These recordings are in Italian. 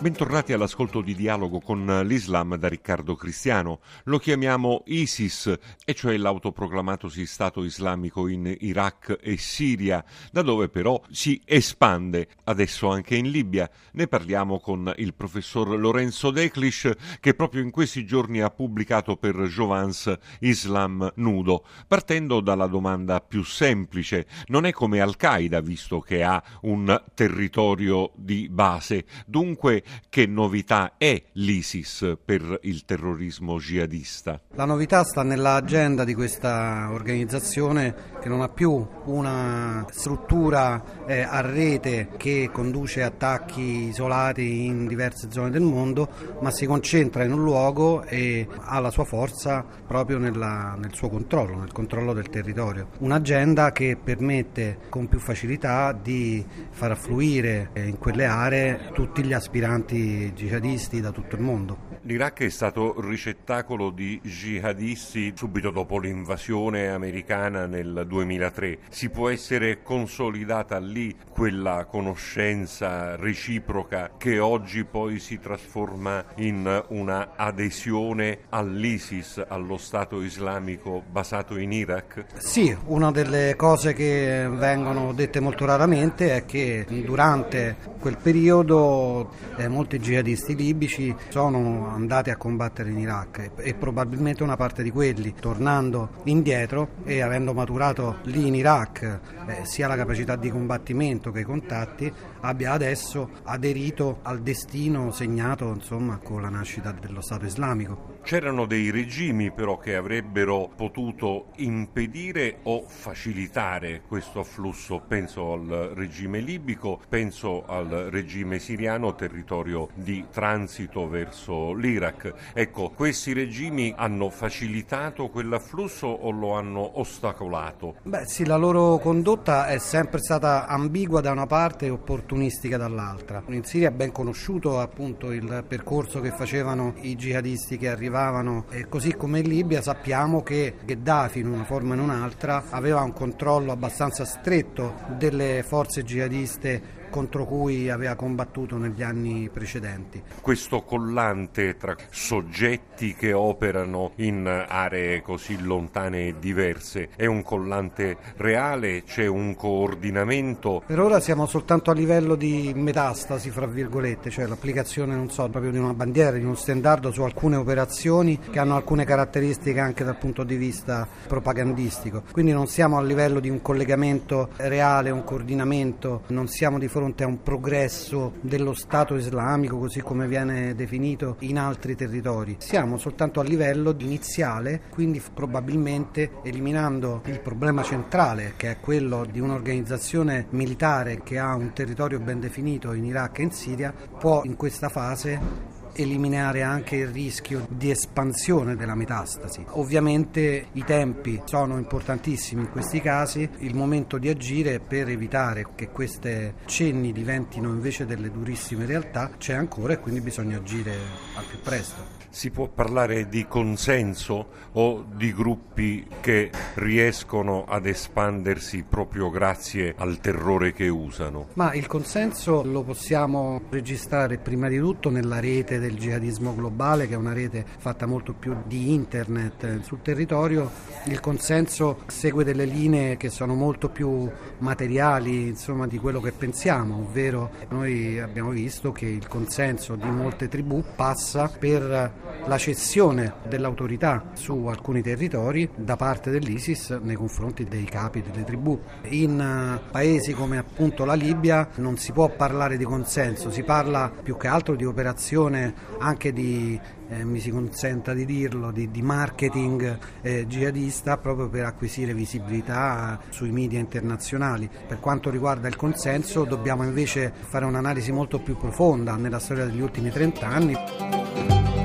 Bentornati all'ascolto di dialogo con l'Islam da Riccardo Cristiano. Lo chiamiamo ISIS, e cioè l'autoproclamatosi Stato islamico in Iraq e Siria, da dove però si espande adesso anche in Libia. Ne parliamo con il professor Lorenzo Declish, che proprio in questi giorni ha pubblicato per Jovans Islam nudo, partendo dalla domanda più semplice. Non è come Al-Qaeda, visto che ha un territorio di base. Dunque, che novità è l'ISIS per il terrorismo jihadista? La novità sta nell'agenda di questa organizzazione che non ha più una struttura eh, a rete che conduce attacchi isolati in diverse zone del mondo, ma si concentra in un luogo e ha la sua forza proprio nella, nel suo controllo, nel controllo del territorio. Un'agenda che permette con più facilità di far affluire in quelle aree tutti gli aspiranti aspiranti jihadisti da tutto il mondo. L'Iraq è stato ricettacolo di jihadisti subito dopo l'invasione americana nel 2003. Si può essere consolidata lì quella conoscenza reciproca che oggi poi si trasforma in una adesione all'ISIS, allo Stato islamico basato in Iraq? Sì, una delle cose che vengono dette molto raramente è che durante quel periodo eh, molti jihadisti libici sono andati a combattere in Iraq e, probabilmente una parte di quelli, tornando indietro e avendo maturato lì in Iraq eh, sia la capacità di combattimento che i contatti, abbia adesso aderito al destino segnato insomma, con la nascita dello Stato islamico. C'erano dei regimi però che avrebbero potuto impedire o facilitare questo afflusso, penso al regime libico, penso al regime siriano, territorio di transito verso l'Iraq. Ecco, questi regimi hanno facilitato quell'afflusso o lo hanno ostacolato? Beh sì, la loro condotta è sempre stata ambigua da una parte e opportunistica dall'altra. In Siria è ben conosciuto appunto il percorso che facevano i jihadisti che arrivavano e così come in Libia sappiamo che Gheddafi in una forma o in un'altra aveva un controllo abbastanza stretto delle forze jihadiste contro cui aveva combattuto negli anni precedenti. Questo collante tra soggetti che operano in aree così lontane e diverse è un collante reale? C'è un coordinamento? Per ora siamo soltanto a livello di metastasi, fra virgolette, cioè l'applicazione, non so, proprio di una bandiera, di uno standard su alcune operazioni che hanno alcune caratteristiche anche dal punto di vista propagandistico. Quindi non siamo a livello di un collegamento reale, un coordinamento, non siamo di fronte fronte a un progresso dello Stato islamico, così come viene definito in altri territori. Siamo soltanto a livello iniziale, quindi probabilmente eliminando il problema centrale, che è quello di un'organizzazione militare che ha un territorio ben definito in Iraq e in Siria, può in questa fase eliminare anche il rischio di espansione della metastasi. Ovviamente i tempi sono importantissimi in questi casi, il momento di agire per evitare che queste cenni diventino invece delle durissime realtà c'è ancora e quindi bisogna agire al più presto. Si può parlare di consenso o di gruppi che riescono ad espandersi proprio grazie al terrore che usano? Ma il consenso lo possiamo registrare prima di tutto nella rete del jihadismo globale, che è una rete fatta molto più di internet sul territorio. Il consenso segue delle linee che sono molto più materiali insomma, di quello che pensiamo, ovvero noi abbiamo visto che il consenso di molte tribù passa per la cessione dell'autorità su alcuni territori da parte dell'ISIS nei confronti dei capi delle tribù. In eh, paesi come appunto la Libia non si può parlare di consenso, si parla più che altro di operazione anche di eh, mi si consenta di dirlo, di, di marketing eh, jihadista proprio per acquisire visibilità sui media internazionali. Per quanto riguarda il consenso dobbiamo invece fare un'analisi molto più profonda nella storia degli ultimi 30 anni.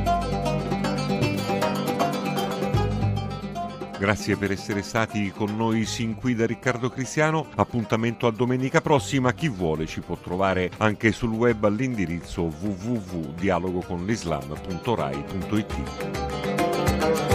Grazie per essere stati con noi sin qui da Riccardo Cristiano. Appuntamento a domenica prossima. Chi vuole ci può trovare anche sul web all'indirizzo www.dialogoconlislam.rai.it.